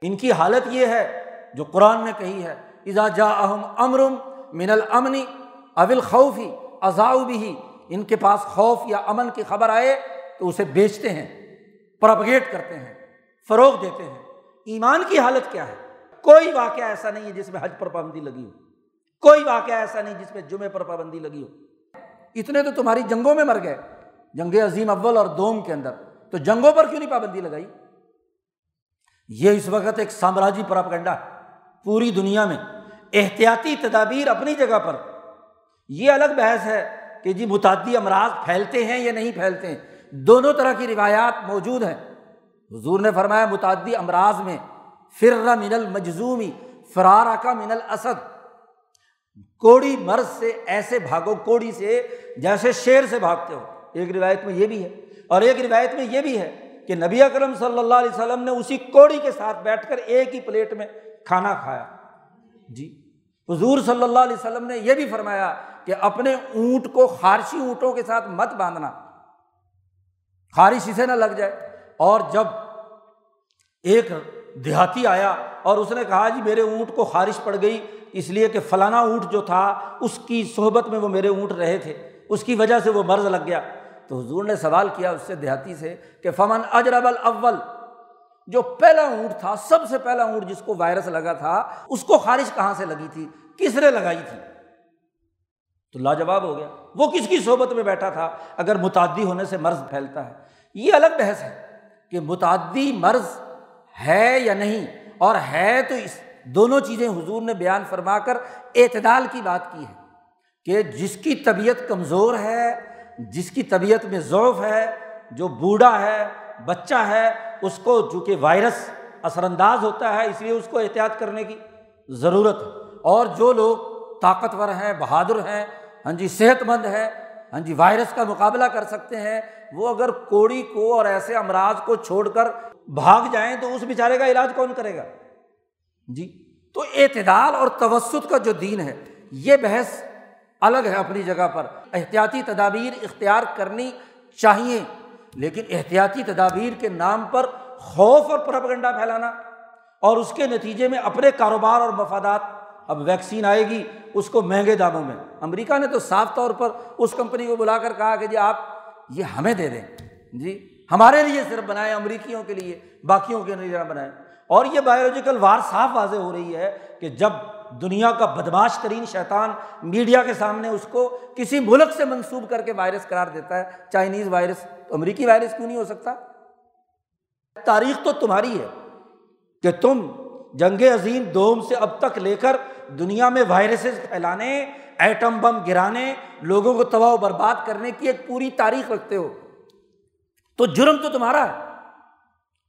ان کی حالت یہ ہے، جو قرآن نے کہی ہے اذا جا اہم امرم من المنی اول خوفی ازاؤ بھی ان کے پاس خوف یا امن کی خبر آئے تو اسے بیچتے ہیں پرپگیٹ کرتے ہیں، فروغ دیتے ہیں۔ ایمان کی حالت کیا ہے؟ کوئی واقعہ ایسا نہیں ہے جس میں حج پر پابندی لگی ہو۔ کوئی واقعہ ایسا نہیں جس میں جمعے پر پابندی لگی ہو۔ اتنے تو تمہاری جنگوں میں مر گئے، جنگ عظیم اول اور دوم کے اندر۔ تو جنگوں پر کیوں نہیں پابندی لگائی؟ یہ اس وقت ایک سامراجی پراپگنڈا ہے۔ پوری دنیا میں، احتیاطی تدابیر اپنی جگہ پر۔ یہ الگ بحث ہے کہ جی متعدی امراض پھیلتے ہیں یا نہیں پھیلتے ہیں۔ دونوں طرح کی روایات موجود ہیں۔ حضور نے فرمایا، متعدی امراض میں فر من المجزومی فرارا کا من الاسد۔ کوڑی مرض سے ایسے بھاگو، کوڑی سے جیسے شیر سے بھاگتے ہو۔ ایک روایت میں یہ بھی ہے۔ اور ایک روایت میں یہ بھی ہے کہ نبی اکرم صلی اللہ علیہ وسلم نے اسی کوڑی کے ساتھ بیٹھ کر ایک ہی پلیٹ میں کھانا کھایا۔ جی۔ حضور صلی اللہ علیہ وسلم نے یہ بھی فرمایا کہ اپنے اونٹ کو خارشی اونٹوں کے ساتھ مت باندھنا۔ خارش اسے نہ لگ جائے۔ اور جب ایک دیہاتی آیا اور اس نے کہا جی میرے اونٹ کو خارش پڑ گئی، اس لیے کہ فلانا اونٹ جو تھا، اس کی صحبت میں وہ میرے اونٹ رہے تھے۔ اس کی وجہ سے وہ مرض لگ گیا۔ تو حضور نے سوال کیا اس سے دیہاتی سے کہ، فمن اجرب الاول جو پہلا اونٹ تھا، سب سے پہلا اونٹ جس کو وائرس لگا تھا، اس کو خارش کہاں سے لگی تھی؟ کس نے لگائی تھی؟ تو لاجواب ہو گیا۔ وہ کس کی صحبت میں بیٹھا تھا؟ اگر متعدی ہونے سے مرض پھیلتا ہے۔ یہ الگ بحث ہے کہ متعدی مرض ہے یا نہیں، اور ہے تو اس دونوں چیزیں حضور نے بیان فرما کر اعتدال کی بات کی ہے کہ جس کی طبیعت کمزور ہے، جس کی طبیعت میں ضعف ہے، جو بوڑھا ہے، بچہ ہے اس کو چونکہ وائرس اثر انداز ہوتا ہے، اس لیے اس کو احتیاط کرنے کی ضرورت ہے۔ اور جو لوگ طاقتور ہیں، بہادر ہیں ہاں جی صحت مند ہے ہاں جی وائرس کا مقابلہ کر سکتے ہیں، وہ اگر کوڑی کو اور ایسے امراض کو چھوڑ کر بھاگ جائیں تو اس بیچارے کا علاج کون کرے گا؟ جی تو اعتدال اور توسط کا جو دین ہے، یہ بحث الگ ہے اپنی جگہ پر۔ احتیاطی تدابیر اختیار کرنی چاہیے۔ لیکن احتیاطی تدابیر کے نام پر خوف اور پرپگنڈا پھیلانا اور اس کے نتیجے میں اپنے کاروبار اور مفادات۔ اب ویکسین آئے گی اس کو مہنگے داموں میں۔ امریکہ نے تو صاف طور پر اس کمپنی کو بلا کر کہا کہ جی آپ یہ ہمیں دے دیں۔ جی ہمارے لیے صرف بنائے امریکیوں کے لیے، باقیوں کے لیے نہ بنائے اور یہ بایولوجیکل وار صاف واضح ہو رہی ہے کہ جب دنیا کا بدماش ترین شیطان میڈیا کے سامنے اس کو کسی ملک سے منسوب کر کے وائرس قرار دیتا ہے، چائنیز وائرس امریکی وائرس کیوں نہیں ہو سکتا؟ تاریخ تو تمہاری ہے کہ تم جنگ عظیم دوم سے اب تک لے کر دنیا میں وائرسز پھیلانے، ایٹم بم گرانے، لوگوں کو تباہ و برباد کرنے کی ایک پوری تاریخ رکھتے ہو۔ تو جرم تو تمہارا ہے۔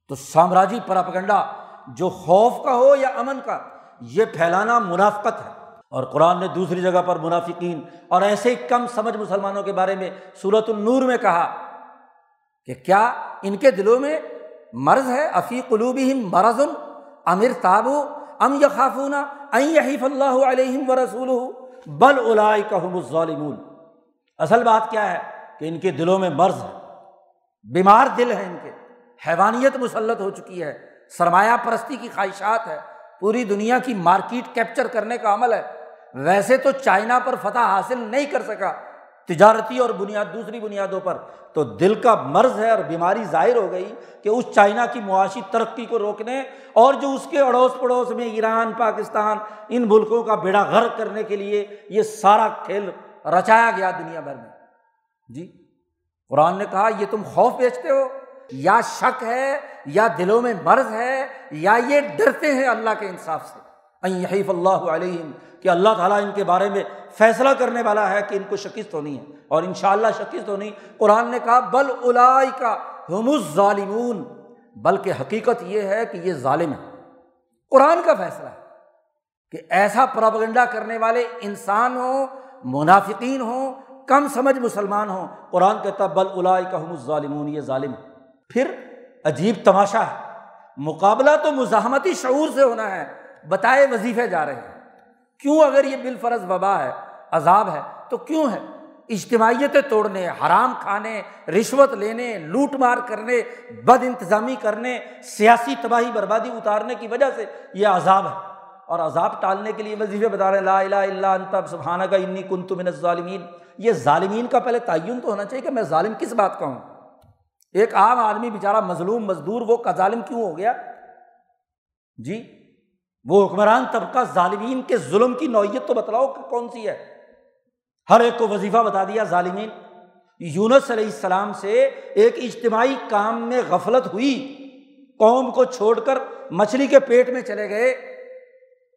تو سامراجی پراپگنڈا جو خوف کا ہو یا امن کا، یہ پھیلانا منافقت ہے۔ اور قرآن نے دوسری جگہ پر منافقین اور ایسے ہی کم سمجھ مسلمانوں کے بارے میں صورت النور میں کہا کہ کیا ان کے دلوں میں مرض ہے؟ افی قلوبی مرض امر تابو ام یخافون یحیف اللہ علیہم و رسول بل الائی الظالمون۔ اصل بات کیا ہے؟ کہ ان کے دلوں میں مرض ہے، بیمار دل ہے ان کے، حیوانیت مسلط ہو چکی ہے، سرمایہ پرستی کی خواہشات ہے، پوری دنیا کی مارکیٹ کیپچر کرنے کا عمل ہے۔ ویسے تو چائنا پر فتح حاصل نہیں کر سکا تجارتی اور بنیاد، دوسری بنیادوں پر۔ تو دل کا مرض ہے اور بیماری ظاہر ہو گئی کہ اس چائنا کی معاشی ترقی کو روکنے اور جو اس کے اڑوس پڑوس میں ایران، پاکستان، ان ملکوں کا بیڑا غرق کرنے کے لیے یہ سارا کھیل رچایا گیا دنیا بھر میں۔ جی قرآن نے کہا، یہ تم خوف بیچتے ہو؟ یا شک ہے، یا دلوں میں مرض ہے، یا یہ ڈرتے ہیں اللہ کے انصاف سے؟ حیف اللہ علیہم کہ اللہ تعالیٰ ان کے بارے میں فیصلہ کرنے والا ہے کہ ان کو شکست ہونی ہے۔ اور ان شاء اللہ شکست ہونی۔ قرآن نے کہا، بل الائی کا ہم ظالمون بلکہ حقیقت یہ ہے کہ یہ ظالم ہے قرآن کا فیصلہ ہے کہ ایسا پراپگنڈا کرنے والے انسان ہوں، منافقین ہوں، کم سمجھ مسلمان ہوں۔ قرآن کہتا بل الائی کا ہم ظالمون یہ ظالم ہے پھر عجیب تماشا ہے۔ مقابلہ تو مزاحمتی شعور سے ہونا ہے۔ بتائے وظیفے جا رہے ہیں۔ کیوں اگر یہ بالفرض وبا ہے، عذاب ہے، تو کیوں ہے؟ اجتماعیتیں توڑنے، حرام کھانے، رشوت لینے، لوٹ مار کرنے، بد انتظامی کرنے، سیاسی تباہی، بربادی اتارنے کی وجہ سے یہ عذاب ہے۔ اور عذاب ٹالنے کے لیے وظیفے بتا رہے ہیں، لا الہ الا انت سبحانہ کا انی کنت من الظالمین۔ یہ ظالمین کا پہلے تعین تو ہونا چاہیے کہ میں ظالم کس بات کا ہوں؟ ایک عام آدمی بیچارہ مظلوم، مزدور، وہ کا ظالم کیوں ہو گیا؟ جی وہ حکمران طبقہ ظالمین کے ظلم کی نوعیت تو بتلاؤ کہ کون سی ہے؟ ہر ایک کو وظیفہ بتا دیا ظالمین۔ یونس علیہ السلام سے ایک اجتماعی کام میں غفلت ہوئی۔ قوم کو چھوڑ کر مچھلی کے پیٹ میں چلے گئے۔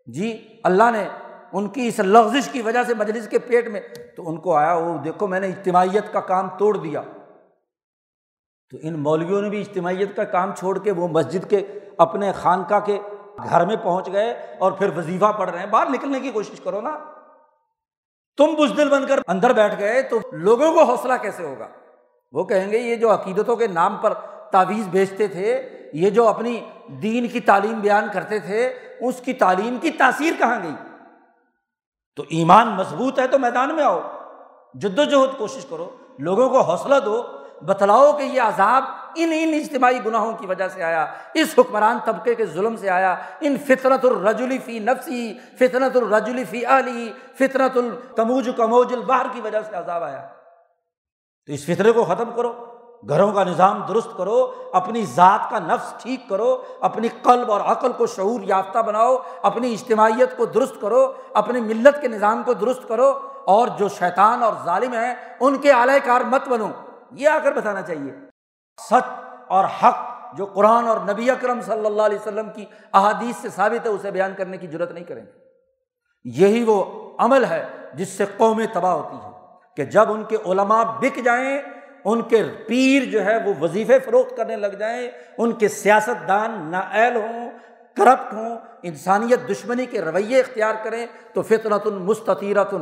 جی اللہ نے ان کی اس لفزش کی وجہ سے مجلس کے پیٹ میں تو ان کو آیا وہ دیکھو میں نے اجتماعیت کا کام توڑ دیا۔ تو ان مولویوں نے بھی اجتماعیت کا کام چھوڑ کے وہ مسجد کے اپنے خانقاہ کے گھر میں پہنچ گئے اور پھر وظیفہ پڑھ رہے ہیں۔ باہر نکلنے کی کوشش کرو نا۔ تم بزدل بن کر اندر بیٹھ گئے تو لوگوں کو حوصلہ کیسے ہوگا؟ وہ کہیں گے، یہ جو عقیدتوں کے نام پر تعویذ بیچتے تھے، یہ جو اپنی دین کی تعلیم بیان کرتے تھے، اس کی تعلیم کی تاثیر کہاں گئی؟ تو ایمان مضبوط ہے تو میدان میں آؤ۔ جد و جہد کوشش کرو۔ لوگوں کو حوصلہ دو۔ بتلاؤ کہ یہ عذاب ان ان اجتماعی گناہوں کی وجہ سے آیا، اس حکمران طبقے کے ظلم سے آیا، ان فطرت الرجلی فی نفسی، فطرت الرجلی فی علی فطرت الکموج کموج البہر کی وجہ سے عذاب آیا۔ تو اس فطرے کو ختم کرو، گھروں کا نظام درست کرو، اپنی ذات کا نفس ٹھیک کرو، اپنی قلب اور عقل کو شعور یافتہ بناؤ، اپنی اجتماعیت کو درست کرو، اپنی ملت کے نظام کو درست کرو، اور جو شیطان اور ظالم ہیں، ان کے اعلی کار مت بنو۔ یہ آ کر بتانا چاہیے۔ سچ اور حق جو قرآن اور نبی اکرم صلی اللہ علیہ وسلم کی احادیث سے ثابت ہے، اسے بیان کرنے کی ضرورت نہیں کریں گے۔ یہی وہ عمل ہے جس سے قومیں تباہ ہوتی ہیں کہ جب ان کے علماء بک جائیں، ان کے پیر جو ہے وہ وظیفے فروخت کرنے لگ جائیں، ان کے سیاست دان نااہل ہوں، کرپٹ ہوں، انسانیت دشمنی کے رویے اختیار کریں، تو فطرت المستطیرت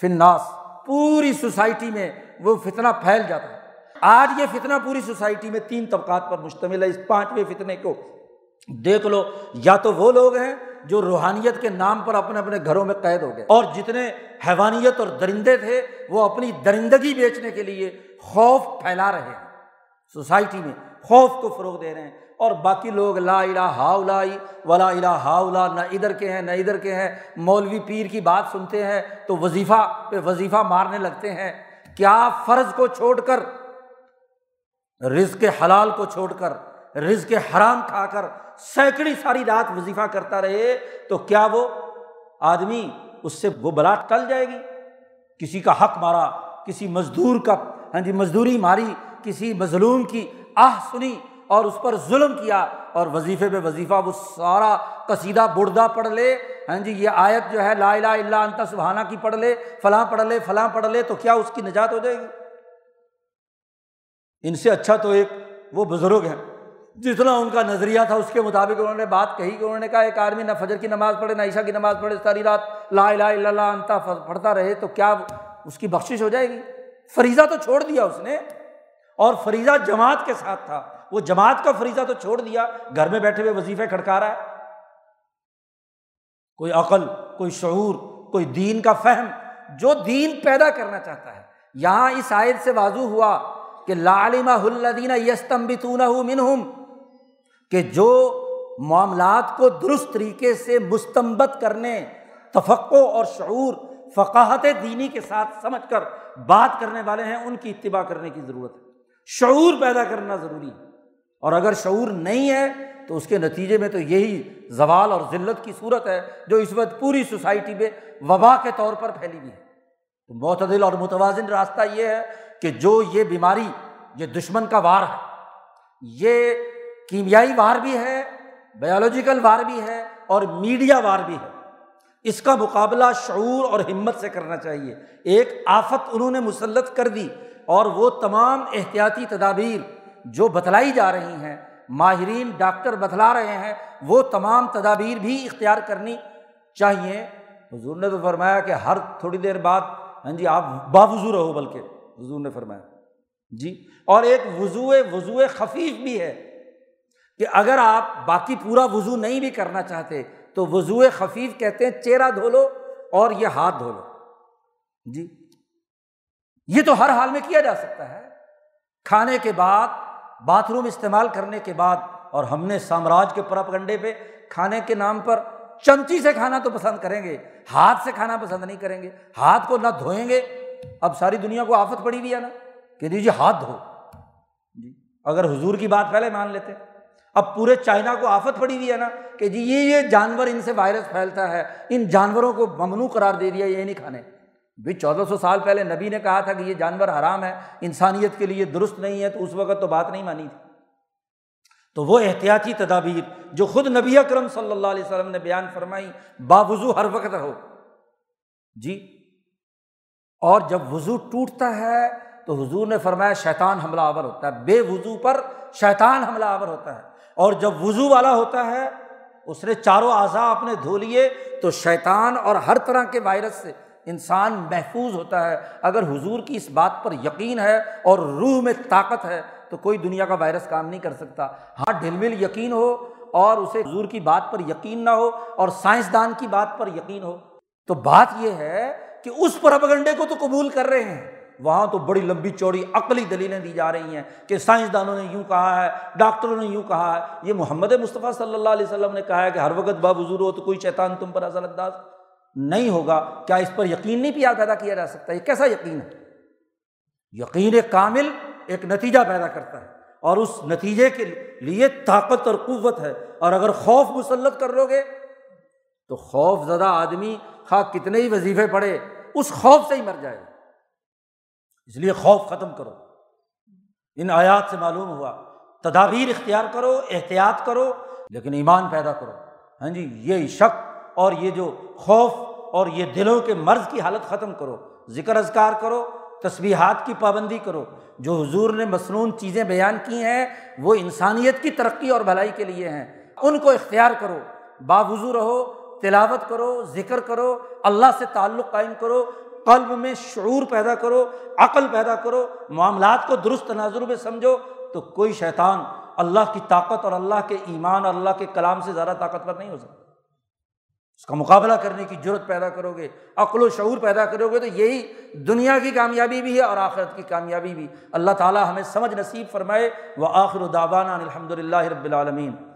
فناس پوری سوسائٹی میں وہ فتنہ پھیل جاتا ہے۔ آج یہ فتنہ پوری سوسائٹی میں تین طبقات پر مشتمل ہے، اس پانچویں فتنے کو دیکھ لو، یا تو وہ لوگ ہیں جو روحانیت کے نام پر اپنے اپنے گھروں میں قید ہو گئے۔ اور جتنے حیوانیت اور درندے تھے، وہ اپنی درندگی بیچنے کے لیے خوف پھیلا رہے ہیں۔ سوسائٹی میں خوف کو فروغ دے رہے ہیں۔ اور باقی لوگ لا الہ ہاؤ ولا الہ ہاؤ نہ ادھر کے ہیں، نہ ادھر کے ہیں۔ مولوی پیر کی بات سنتے ہیں تو وظیفہ پہ وظیفہ مارنے لگتے ہیں۔ کیا فرض کو چھوڑ کر رزق حلال کو چھوڑ کر، رزق حرام کھا کر سینکڑی ساری رات وظیفہ کرتا رہے، تو کیا وہ آدمی اس سے وہ بلا ٹل جائے گی؟ کسی کا حق مارا، کسی مزدور کا ہاں جی مزدوری ماری، کسی مظلوم کی آہ سنی اور اس پر ظلم کیا اور وظیفے پہ وظیفہ وہ سارا قصیدہ بردہ پڑھ لے ہاں جی یہ آیت جو ہے، لا الہ الا انت، سبحانہ کی پڑھ لے، فلاں پڑھ لے، فلاں پڑھ لے، تو کیا اس کی نجات ہو جائے گی؟ ان سے اچھا تو ایک وہ بزرگ ہیں۔ جتنا ان کا نظریہ تھا اس کے مطابق انہوں نے بات کہی کہ انہوں نے کہا ایک آدمی نہ فجر کی نماز پڑھے، نہ عیشا کی نماز پڑھے، ساری رات لا الہ الا اللہ انتا پڑھتا رہے تو کیا اس کی بخشش ہو جائے گی؟ فریضہ تو چھوڑ دیا اس نے۔ اور فریضہ جماعت کے ساتھ تھا۔ وہ جماعت کا فریضہ تو چھوڑ دیا۔ گھر میں بیٹھے ہوئے وظیفے کھڑکا رہا ہے۔ کوئی عقل، کوئی شعور، کوئی دین کا فہم، جو دین پیدا کرنا چاہتا ہے۔ یہاں اس آیت سے واضح ہوا کہ لالمہ الدین یستم منہم، کہ جو معاملات کو درست طریقے سے مستمبت کرنے تفقع اور شعور، فقاہت دینی کے ساتھ سمجھ کر بات کرنے والے ہیں، ان کی اتباع کرنے کی ضرورت ہے۔ شعور پیدا کرنا ضروری ہے۔ اور اگر شعور نہیں ہے، تو اس کے نتیجے میں تو یہی زوال اور ذلت کی صورت ہے، جو اس وقت پوری سوسائٹی میں وبا کے طور پر پھیلی ہوئی ہے۔ تو معتدل اور متوازن راستہ یہ ہے کہ جو یہ بیماری یہ دشمن کا وار ہے، یہ کیمیائی وار بھی ہے بایولوجیکل وار بھی ہے اور میڈیا وار بھی ہے۔ اس کا مقابلہ شعور اور ہمت سے کرنا چاہیے۔ ایک آفت انہوں نے مسلط کر دی اور وہ تمام احتیاطی تدابیر جو بتلائی جا رہی ہیں، ماہرین ڈاکٹر بتلا رہے ہیں، وہ تمام تدابیر بھی اختیار کرنی چاہیے۔ حضور نے تو فرمایا کہ ہر تھوڑی دیر بعد ہاں جی آپ باوضو رہو بلکہ حضور نے فرمایا۔ جی اور ایک وضو وضو خفیف بھی ہے کہ اگر آپ باقی پورا وضو نہیں بھی کرنا چاہتے تو وضو خفیف کہتے ہیں چہرہ دھو لو اور یہ ہاتھ دھو لو۔ جی یہ تو ہر حال میں کیا جا سکتا ہے؟ کھانے کے بعد، باتھ روم استعمال کرنے کے بعد، اور ہم نے سامراج کے پرپ گنڈے پہ کھانے کے نام پر چمچی سے کھانا تو پسند کریں گے، ہاتھ سے کھانا پسند نہیں کریں گے، ہاتھ کو نہ دھوئیں گے۔ اب ساری دنیا کو آفت پڑی ہوئی ہے نا؟ کہ دیجیے ہاتھ دھو۔ جی اگر حضور کی بات پہلے مان لیتے۔ اب پورے چائنا کو آفت پڑی ہوئی ہے نا؟ کہ جی یہ یہ جانور ان سے وائرس پھیلتا ہے، ان جانوروں کو ممنوع قرار دے دیا، یہ نہیں کھانے۔ بھی چودہ سو سال پہلے نبی نے کہا تھا کہ یہ جانور حرام ہے، انسانیت کے لیے درست نہیں ہے، تو اس وقت تو بات نہیں مانی تھی۔ تو وہ احتیاطی تدابیر جو خود نبی اکرم صلی اللہ علیہ وسلم نے بیان فرمائی، باوضو ہر وقت رہو۔ جی اور جب وضو ٹوٹتا ہے تو حضور نے فرمایا شیطان حملہ آور ہوتا ہے۔ بے وضو پر شیطان حملہ آور ہوتا ہے۔ اور جب وضو والا ہوتا ہے، اس نے چاروں اعضاء اپنے دھو لیے تو شیطان اور ہر طرح کے وائرس سے انسان محفوظ ہوتا ہے۔ اگر حضور کی اس بات پر یقین ہے اور روح میں طاقت ہے تو کوئی دنیا کا وائرس کام نہیں کر سکتا۔ ہاں ڈھل مل یقین ہو اور اسے حضور کی بات پر یقین نہ ہو اور سائنسدان کی بات پر یقین ہو۔ تو بات یہ ہے کہ اس پرپگنڈے کو تو قبول کر رہے ہیں۔ وہاں تو بڑی لمبی چوڑی عقلی دلیلیں دی جا رہی ہیں کہ سائنسدانوں نے یوں کہا ہے، ڈاکٹروں نے یوں کہا ہے۔ یہ محمد مصطفیٰ صلی اللہ علیہ وسلم نے کہا ہے کہ ہر وقت با ہو تو کوئی شیطان تم پر اصل انداز نہیں ہوگا۔ کیا اس پر یقین نہیں پیار پیدا کیا جا سکتا؟ یہ کیسا یقین ہے؟ یقین کامل ایک نتیجہ پیدا کرتا ہے اور اس نتیجے کے لیے طاقت اور قوت ہے۔ اور اگر خوف مسلط کر لو گے تو خوف زدہ آدمی خواہ کتنے ہی وظیفے پڑے اس خوف سے ہی مر جائے گا۔ اس لیے خوف ختم کرو۔ ان آیات سے معلوم ہوا، تدابیر اختیار کرو، احتیاط کرو، لیکن ایمان پیدا کرو۔ ہاں جی یہ شک اور یہ جو خوف اور یہ دلوں کے مرض کی حالت ختم کرو۔ ذکر اذکار کرو تصویحات کی پابندی کرو۔ جو حضور نے مصنون چیزیں بیان کی ہیں، وہ انسانیت کی ترقی اور بھلائی کے لیے ہیں۔ ان کو اختیار کرو۔ باوضو رہو تلاوت کرو، ذکر کرو، اللہ سے تعلق قائم کرو، قلب میں شعور پیدا کرو، عقل پیدا کرو، معاملات کو درست تناظر میں سمجھو، تو کوئی شیطان اللہ کی طاقت اور اللہ کے ایمان اور اللہ کے کلام سے زیادہ طاقتور نہیں ہو سکتا۔ اس کا مقابلہ کرنے کی ضرورت پیدا کرو گے، عقل و شعور پیدا کرو گے، تو یہی دنیا کی کامیابی بھی ہے اور آخرت کی کامیابی بھی۔ اللہ تعالیٰ ہمیں سمجھ نصیب فرمائے وہ آخر و الحمد للہ رب العالمین۔